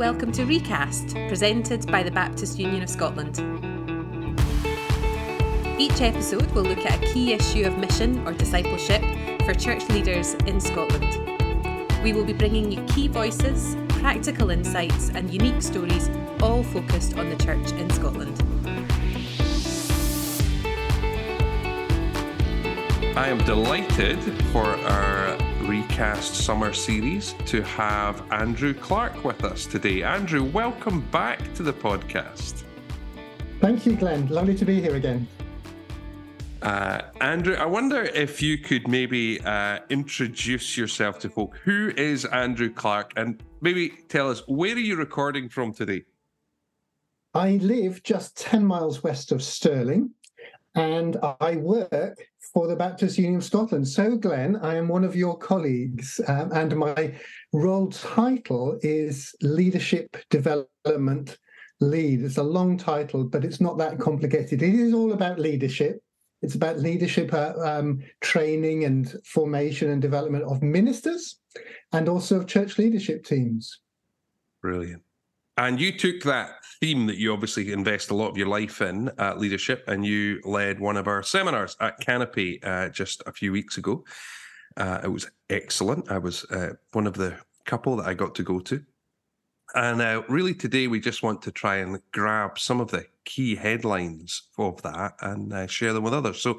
welcome to Recast, presented by the Baptist Union of Scotland. Each episode will look at a key issue of mission or discipleship for church leaders in Scotland. We will be bringing you key voices, practical insights, and unique stories, all focused on the church in Scotland. I am delighted for our recast summer series to have Andrew Clarke with us today. Andrew, welcome back to the podcast. Thank you, Glenn. Lovely to be here again. Uh, Andrew, I wonder if you could maybe uh, introduce yourself to folk. Who is Andrew Clarke? And maybe tell us where are you recording from today? I live just 10 miles west of Stirling and I work for the Baptist Union of Scotland. So, Glenn, I am one of your colleagues, um, and my role title is Leadership Development Lead. It's a long title, but it's not that complicated. It is all about leadership. It's about leadership uh, um, training and formation and development of ministers and also of church leadership teams. Brilliant. And you took that theme that you obviously invest a lot of your life in, uh, leadership, and you led one of our seminars at Canopy uh, just a few weeks ago. Uh, it was excellent. I was uh, one of the couple that I got to go to. And uh, really, today we just want to try and grab some of the key headlines of that and uh, share them with others. So,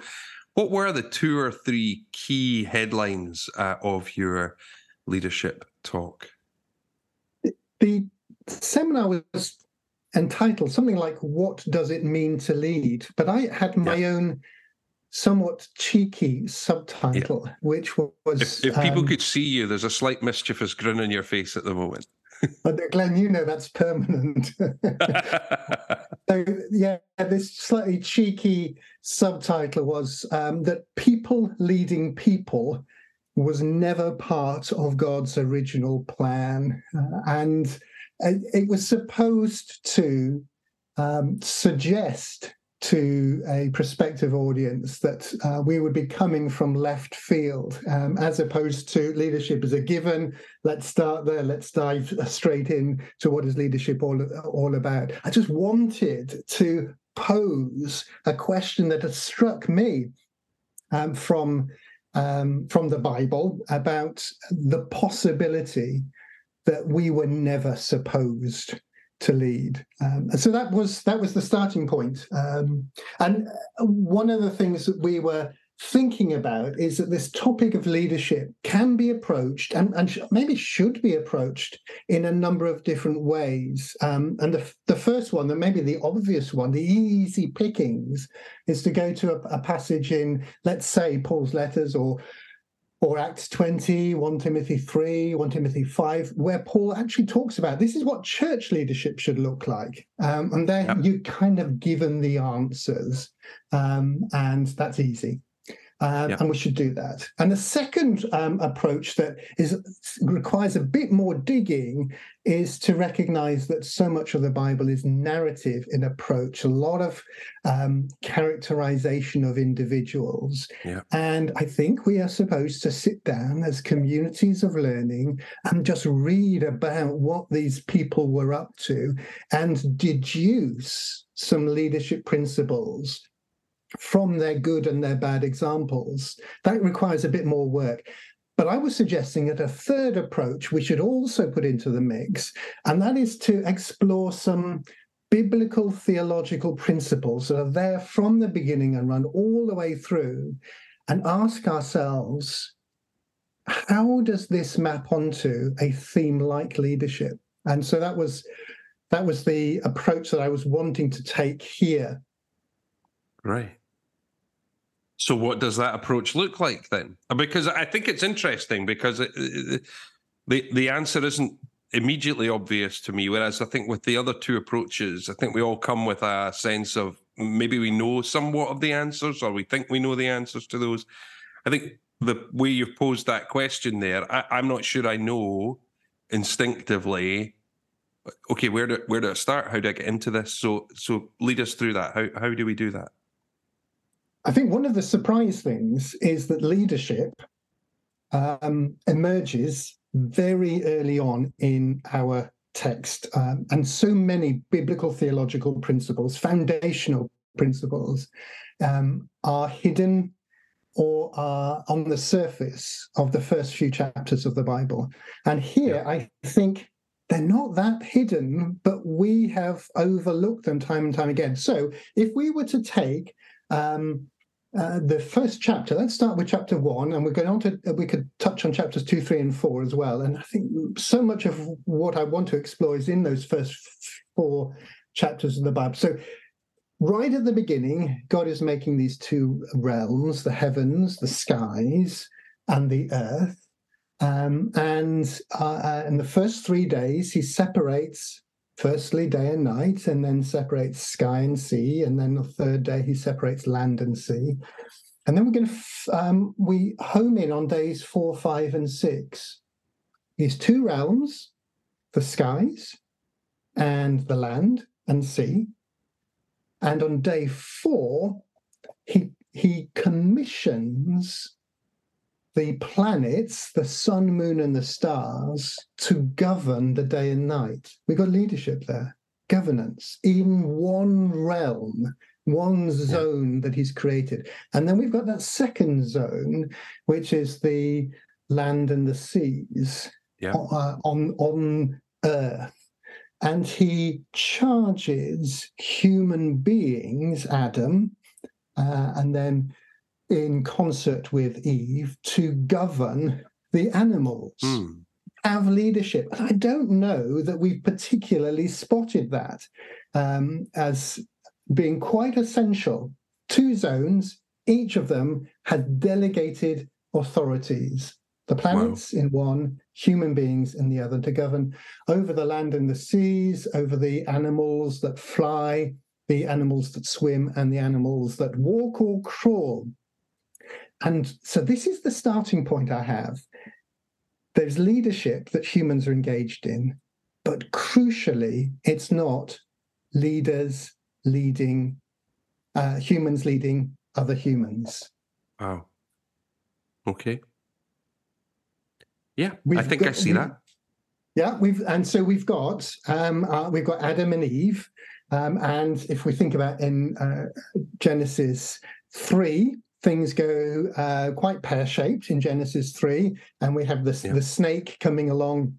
what were the two or three key headlines of your leadership talk? The seminar was entitled something like "What Does It Mean to Lead?" But I had my yeah. own somewhat cheeky subtitle, yeah. which was. If, if people um, could see you, there's a slight mischievous grin on your face at the moment. but Glenn, you know that's permanent. so yeah, this slightly cheeky subtitle was um, that people leading people was never part of God's original plan, uh, and it was supposed to um, suggest to a prospective audience that uh, we would be coming from left field um, as opposed to leadership as a given. Let's start there. Let's dive straight in to what is leadership all, all about. I just wanted to pose a question that has struck me um, from um, from the Bible about the possibility that we were never supposed to lead. Um, so that was that was the starting point. Um, and one of the things that we were thinking about is that this topic of leadership can be approached and, and maybe should be approached in a number of different ways. Um, and the, the first one, and maybe the obvious one, the easy pickings, is to go to a, a passage in, let's say, Paul's letters or or Acts 20, 1 Timothy 3, 1 Timothy 5, where Paul actually talks about this is what church leadership should look like. Um, and there yep. you kind of given the answers, um, and that's easy. Um, And we should do that. And the second um, approach that is requires a bit more digging is to recognize that so much of the Bible is narrative in approach, a lot of um, characterization of individuals. Yeah. And I think we are supposed to sit down as communities of learning and just read about what these people were up to and deduce some leadership principles from their good and their bad examples. That requires a bit more work. But I was suggesting that a third approach we should also put into the mix, and that is to explore some biblical theological principles that are there from the beginning and run all the way through, and ask ourselves, how does this map onto a theme like leadership? And so that was that was the approach that I was wanting to take here. Right. So, what does that approach look like then? Because I think it's interesting because it, the the answer isn't immediately obvious to me. Whereas I think with the other two approaches, I think we all come with a sense of maybe we know somewhat of the answers, or we think we know the answers to those. I think the way you've posed that question there, I, I'm not sure I know instinctively okay where do where do I start how do I get into this so so lead us through that how how do we do that I think one of the surprise things is that leadership um, emerges very early on in our text um, and so many biblical theological principles, foundational principles, um, are hidden or are on the surface of the first few chapters of the Bible. And here. I think they're not that hidden, but we have overlooked them time and time again. So if we were to take um, uh, the first chapter, let's start with chapter one, and we're going on to, we could touch on chapters two, three, and four as well. And I think so much of what I want to explore is in those first four chapters of the Bible. So right at the beginning, God is making these two realms the heavens, the skies, and the earth. Um, and uh, uh, in the first three days, he separates firstly day and night, and then separates sky and sea. And then the third day, he separates land and sea. And then we're going to, f- um, we home in on days four, five, and six. These two realms, the skies and the land and sea. And on day four, he he commissions the planets, the sun, moon, and the stars to govern the day and night. We've got leadership there, governance in one realm, one zone that he's created. And then we've got that second zone, which is the land and the seas yeah. uh, on, on earth. And he charges human beings, Adam, uh, and then in concert with Eve to govern the animals, mm. have leadership. And I don't know that we've particularly spotted that um, as being quite essential. Two zones, each of them had delegated authorities. The planets wow. in one, human beings in the other, to govern over the land and the seas, over the animals that fly, the animals that swim, and the animals that walk or crawl. And so this is the starting point I have. There's leadership that humans are engaged in, but crucially, it's not leaders leading uh, humans leading other humans. Wow. Okay. Yeah, we've I think got, I see that. Yeah, we've and so we've got um, uh, we've got Adam and Eve, um, and if we think about in uh, Genesis three, things go uh, quite pear shaped in Genesis 3, and we have this, yeah. the snake coming along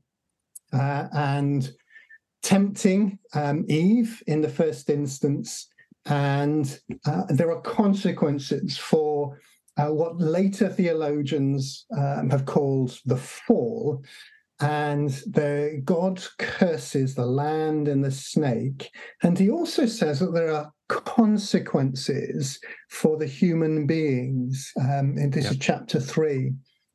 uh, and tempting um, Eve in the first instance. And uh, there are consequences for uh, what later theologians um, have called the fall and the God curses the land and the snake. And he also says that there are consequences for the human beings. Um, and this is chapter three.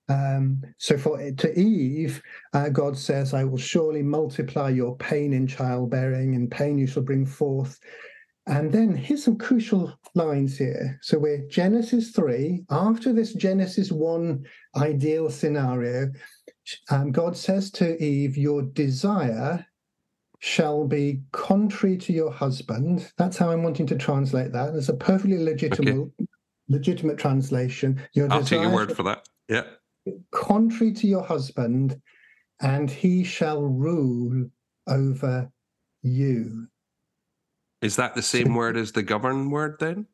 Um, so for to Eve, uh, God says, "I will surely multiply your pain in childbearing, and pain you shall bring forth." And then here's some crucial lines here. So we're Genesis 3. After this Genesis 1 ideal scenario, um, God says to Eve, Your desire shall be contrary to your husband. That's how I'm wanting to translate that. It's a perfectly legitimate okay. legitimate translation. Your I'll take your word for that. Yeah. Contrary to your husband, and he shall rule over you. Is that the same word as the govern word then?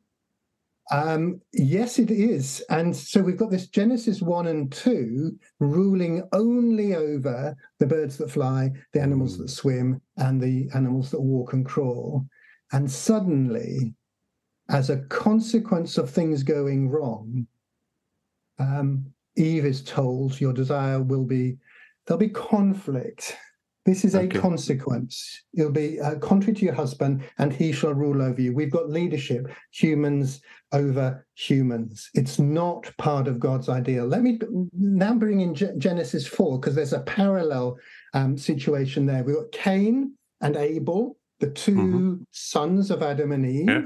Um, yes, it is. And so we've got this Genesis 1 and 2 ruling only over the birds that fly, the animals that mm. swim, and the animals that walk and crawl. And suddenly, as a consequence of things going wrong, um, Eve is told your desire will be, there'll be conflict this is a consequence. It'll be uh, contrary to your husband, and he shall rule over you. We've got leadership, humans over humans. It's not part of God's ideal. Let me now bring in G- Genesis 4, because there's a parallel um, situation there. We've got Cain and Abel, the 2 mm-hmm. sons of Adam and Eve. Yeah.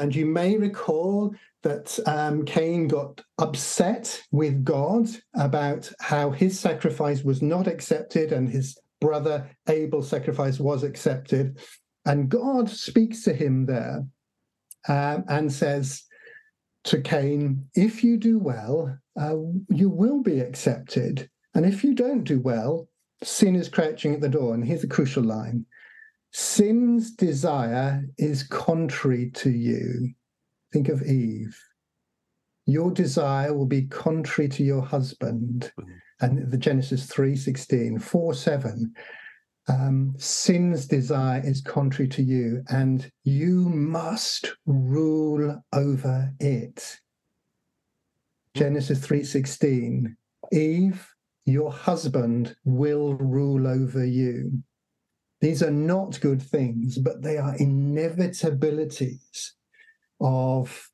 And you may recall that um, Cain got upset with God about how his sacrifice was not accepted and his brother Abel's sacrifice was accepted. And God speaks to him there um, and says to Cain, If you do well, uh, you will be accepted. And if you don't do well, sin is crouching at the door. And here's a crucial line sin's desire is contrary to you. Think of Eve. Your desire will be contrary to your husband. Mm-hmm. And the Genesis 3 16, 4 7 um, sin's desire is contrary to you, and you must rule over it. Genesis 3:16 Eve your husband will rule over you these are not good things but they are inevitabilities of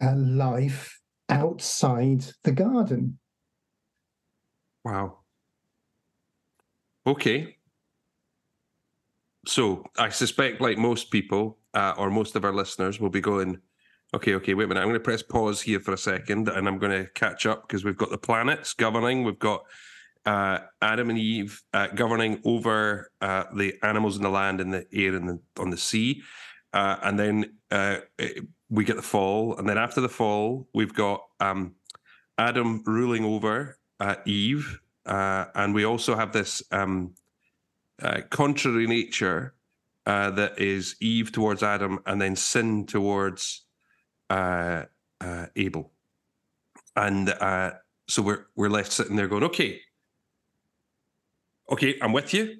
a life outside the garden wow Okay. So I suspect, like most people uh, or most of our listeners, will be going, okay, okay, wait a minute. I'm going to press pause here for a second and I'm going to catch up because we've got the planets governing. We've got uh, Adam and Eve uh, governing over uh, the animals in the land and the air and the, on the sea. Uh, and then uh, we get the fall. And then after the fall, we've got um, Adam ruling over Eve uh, and we also have this um, uh, contrary nature uh, that is Eve towards Adam and then sin towards uh, uh, Abel. And uh, so we're we're left sitting there going, okay, okay, I'm with you.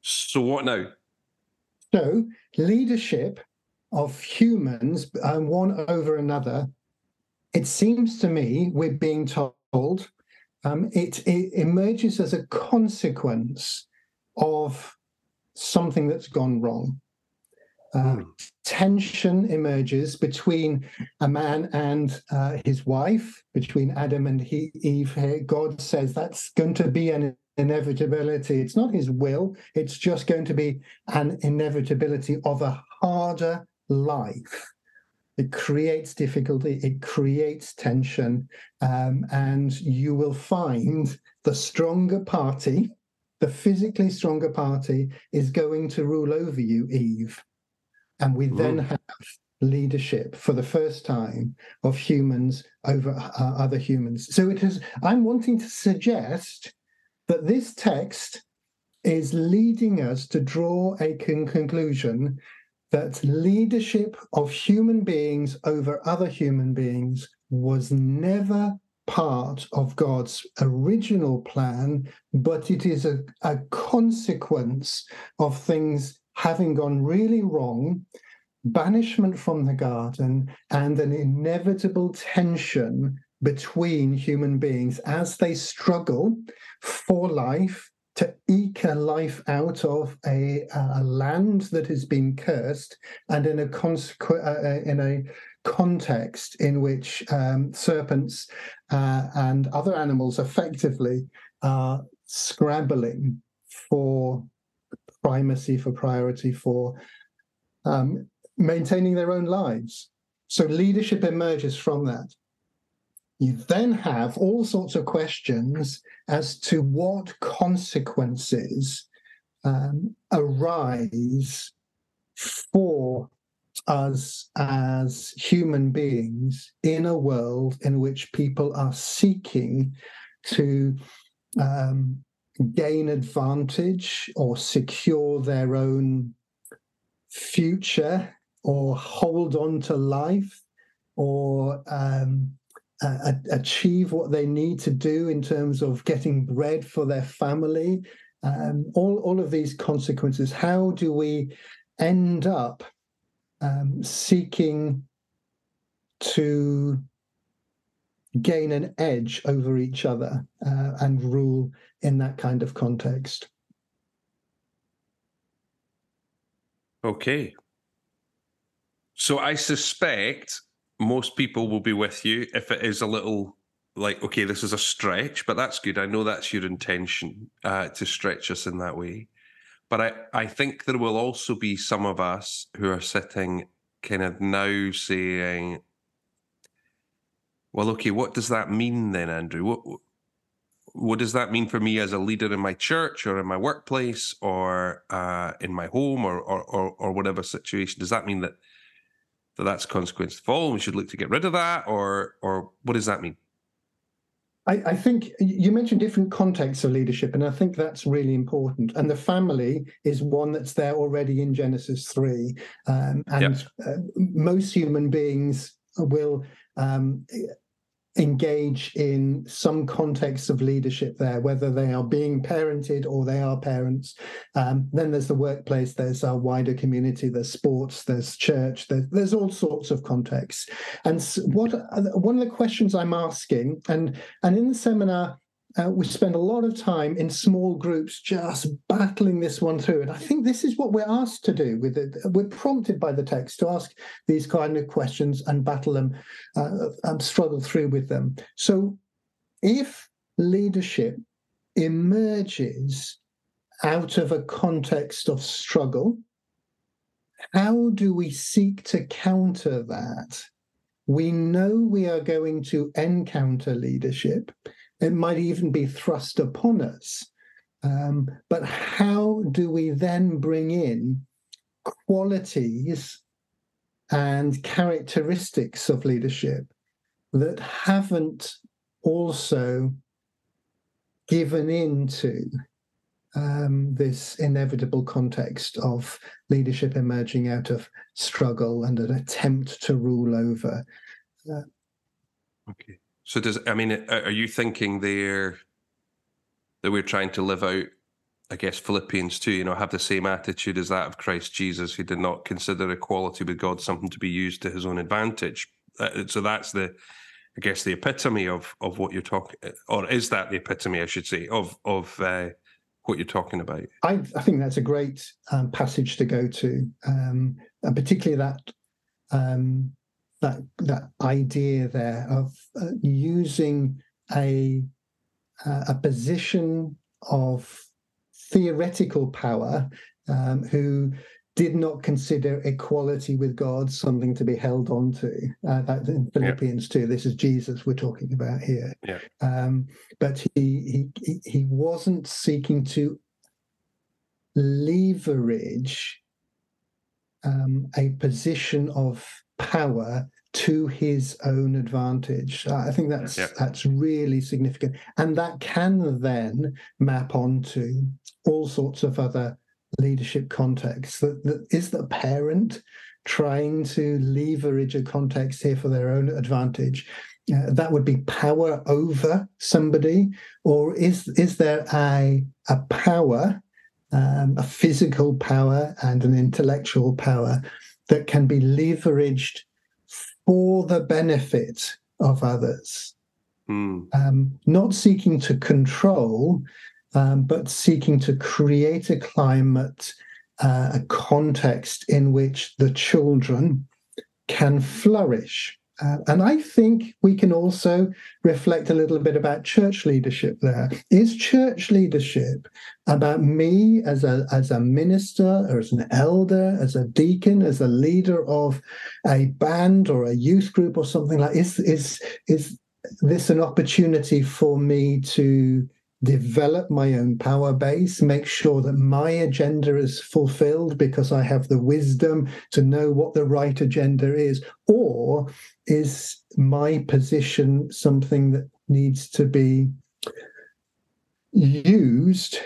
So what now? So leadership of humans um, one over another. It seems to me we're being told um, it, it emerges as a consequence of something that's gone wrong. Uh, mm. Tension emerges between a man and uh, his wife, between Adam and he, Eve. God says that's going to be an inevitability. It's not his will, it's just going to be an inevitability of a harder life. It creates difficulty, it creates tension, um, and you will find the stronger party, the physically stronger party, is going to rule over you, Eve. And we then have leadership for the first time of humans over uh, other humans. So it is, I'm wanting to suggest that this text is leading us to draw a con- conclusion that leadership of human beings over other human beings was never part of God's original plan, but it is a, a consequence of things having gone really wrong, banishment from the garden, and an inevitable tension between human beings as they struggle for life to eke a life out of a, a land that has been cursed and in a consequ- uh, uh, in a context in which um, serpents uh, and other animals effectively are scrabbling for primacy, for priority, for um, maintaining their own lives. So leadership emerges from that. You then have all sorts of questions as to what consequences um, arise for us as human beings in a world in which people are seeking to um, gain advantage or secure their own future or hold on to life or um, achieve what they need to do in terms of getting bread for their family, um, all, all of these consequences. How do we end up um, seeking to gain an edge over each other uh, and rule in that kind of context? Okay. So I suspect most people will be with you if it is a little like okay this is a stretch but that's good. I know that's your intention uh, to stretch us in that way. But I, I think there will also be some of us who are sitting kind of now saying well okay what does that mean then andrew? What what does that mean for me as a leader in my church or in my workplace or uh, in my home or, or, or or whatever situation? Does that mean that that that's a consequence to fall. We should look to get rid of that, or or what does that mean? I, I, think you mentioned different contexts of leadership, and I think that's really important. And the family is one that's there already in Genesis 3. Um, and yep. uh, most human beings will um, engage in some context of leadership there, whether they are being parented or they are parents. Um, then there's the workplace, there's our wider community, there's sports, there's church, there's, there's all sorts of contexts. And what one of the questions I'm asking, and and in the seminar, uh, we spend a lot of time in small groups just battling this one through. And I think this is what we're asked to do with it. We're prompted by the text to ask these kind of questions and battle them, uh, and struggle through with them. So if leadership emerges out of a context of struggle, how do we seek to counter that? We know we are going to encounter leadership it might even be thrust upon us. Um, but how do we then bring in qualities and characteristics of leadership that haven't also given into um, this inevitable context of leadership emerging out of struggle and an attempt to rule over. Uh, okay. So does I mean, are you thinking there that we're trying to live out? I guess Philippians two. you know, have the same attitude as that of Christ Jesus, who did not consider equality with God something to be used to his own advantage. Uh, so that's the, I guess, the epitome of of what you're talking, or is that the epitome, I should say, of of uh, what you're talking about? I, I think that's a great um, passage to go to, um, and particularly that um, that that idea there of uh, using a uh, a position of theoretical power um, who did not consider equality with God something to be held on to. Uh, that in Philippians yeah. 2, this is Jesus we're talking about here. Yeah. Um, but he, he he wasn't seeking to leverage um, a position of power to his own advantage. I think that's that's really significant, and that can then map onto all sorts of other leadership contexts. That, that is the parent trying to leverage a context here for their own advantage. Uh, that would be power over somebody, or is is there a a power, um, a physical power and an intellectual power that can be leveraged for the benefit of others. Mm. Um, not seeking to control, um, but seeking to create a climate, uh, a context in which the children can flourish. Uh, and I think we can also reflect a little bit about church leadership there. Is church leadership about me as a, as a minister or as an elder, as a deacon, as a leader of a band or a youth group or something like is is is this an opportunity for me to develop my own power base, make sure that my agenda is fulfilled because I have the wisdom to know what the right agenda is? Or is my position something that needs to be used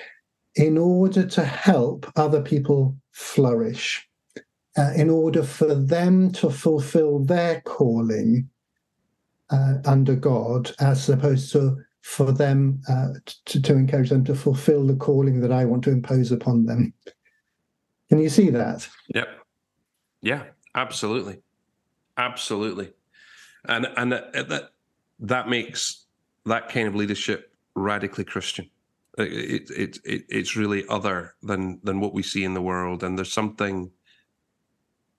in order to help other people flourish, uh, in order for them to fulfill their calling uh, under God, as opposed to for them uh, to, to encourage them to fulfill the calling that I want to impose upon them. Can you see that? Yep. Yeah, absolutely. Absolutely. And and that that makes that kind of leadership radically Christian. It, it, it, it's really other than than what we see in the world, and there's something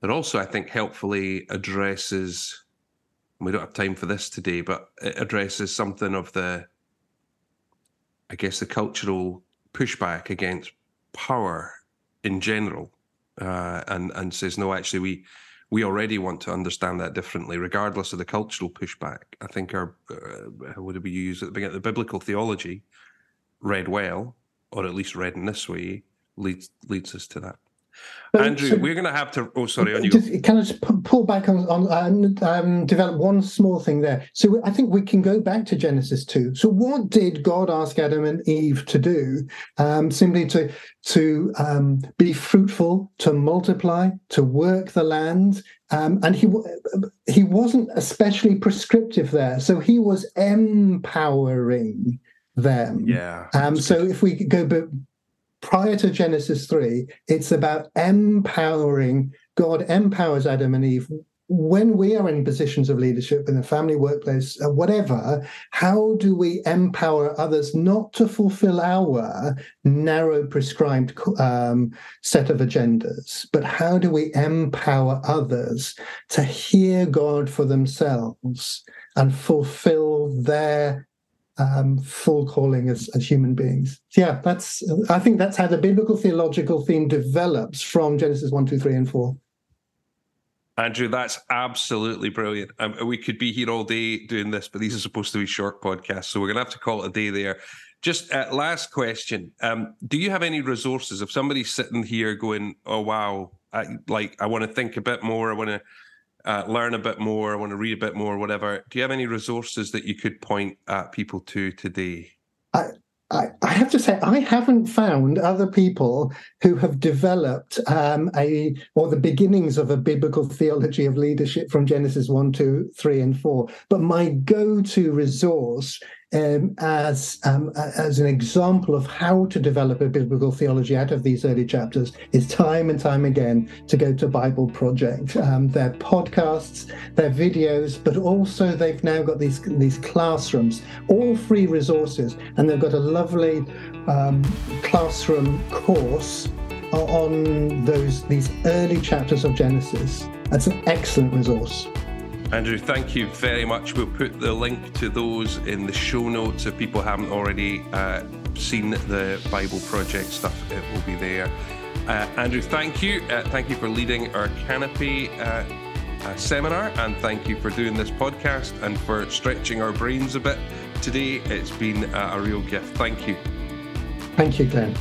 that also I think helpfully addresses. We don't have time for this today, but it addresses something of the I guess, the cultural pushback against power in general, uh, and and says no, actually, we we already want to understand that differently, regardless of the cultural pushback. I think our uh, how would we use at the beginning? The biblical theology, read well, or at least read in this way, leads leads us to that. Andrew, so, we're going to have to. Oh, sorry, on you. Just, can I just pull back on, on um, develop one small thing there? So I think we can go back to Genesis two. So what did God ask Adam and Eve to do? Um, simply to to um, be fruitful, to multiply, to work the land, um, and he he wasn't especially prescriptive there. So he was empowering them. Yeah. Um, so if we go prior to Genesis 3, it's about empowering. God empowers Adam and Eve when we are in positions of leadership in the family, workplace, uh, whatever, how do we empower others not to fulfill our narrow prescribed um, set of agendas, but how do we empower others to hear God for themselves and fulfill their um, full calling as, as human beings. Yeah, that's. I think that's how the biblical theological theme develops from Genesis one, two, three, and four. Andrew, that's absolutely brilliant. Um, we could be here all day doing this, but these are supposed to be short podcasts, so we're going to have to call it a day there. Just uh, last question: um, Do you have any resources? If somebody's sitting here going, "Oh wow," I, like I want to think a bit more, I want to uh, learn a bit more, want to read a bit more, whatever. Do you have any resources that you could point at people to today? I, I, I have to say, I haven't found other people who have developed um, a or the beginnings of a biblical theology of leadership from Genesis 1, 2, 3, and 4. But my go to resource um, as um, as an example of how to develop a biblical theology out of these early chapters is time and time again to go to Bible Project. Um, their podcasts, their videos, but also they've now got these these classrooms, all free resources, and they've got a lovely um, classroom course on those these early chapters of Genesis. That's an excellent resource. Andrew, thank you very much. We'll put the link to those in the show notes if people haven't already uh, seen the Bible Project stuff. It will be there. Uh, Andrew, thank you. Uh, thank you for leading our Canopy uh, uh, seminar, and thank you for doing this podcast and for stretching our brains a bit today. It's been a real gift. Thank you. Thank you, Glenn.